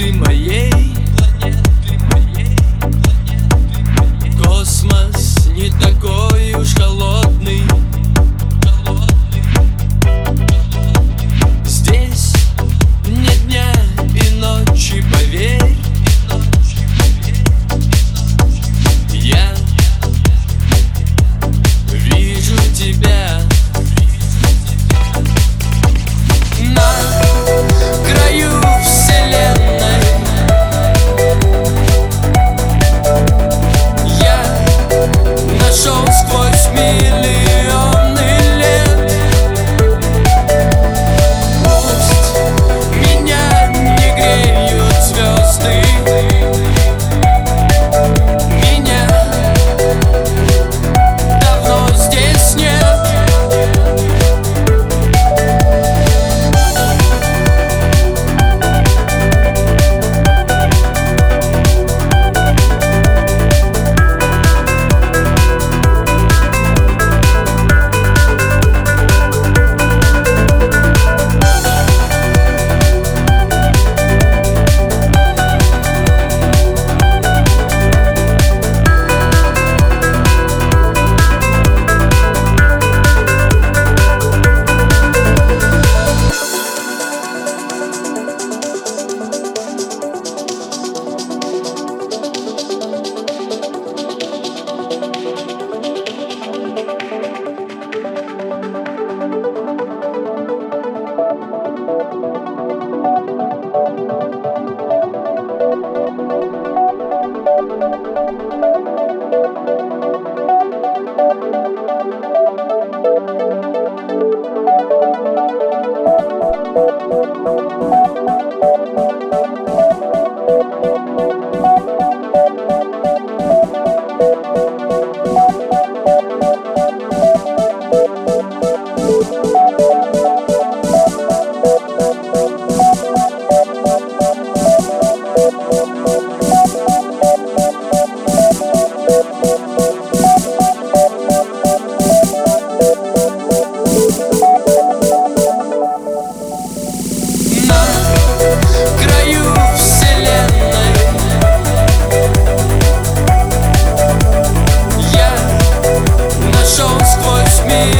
in me.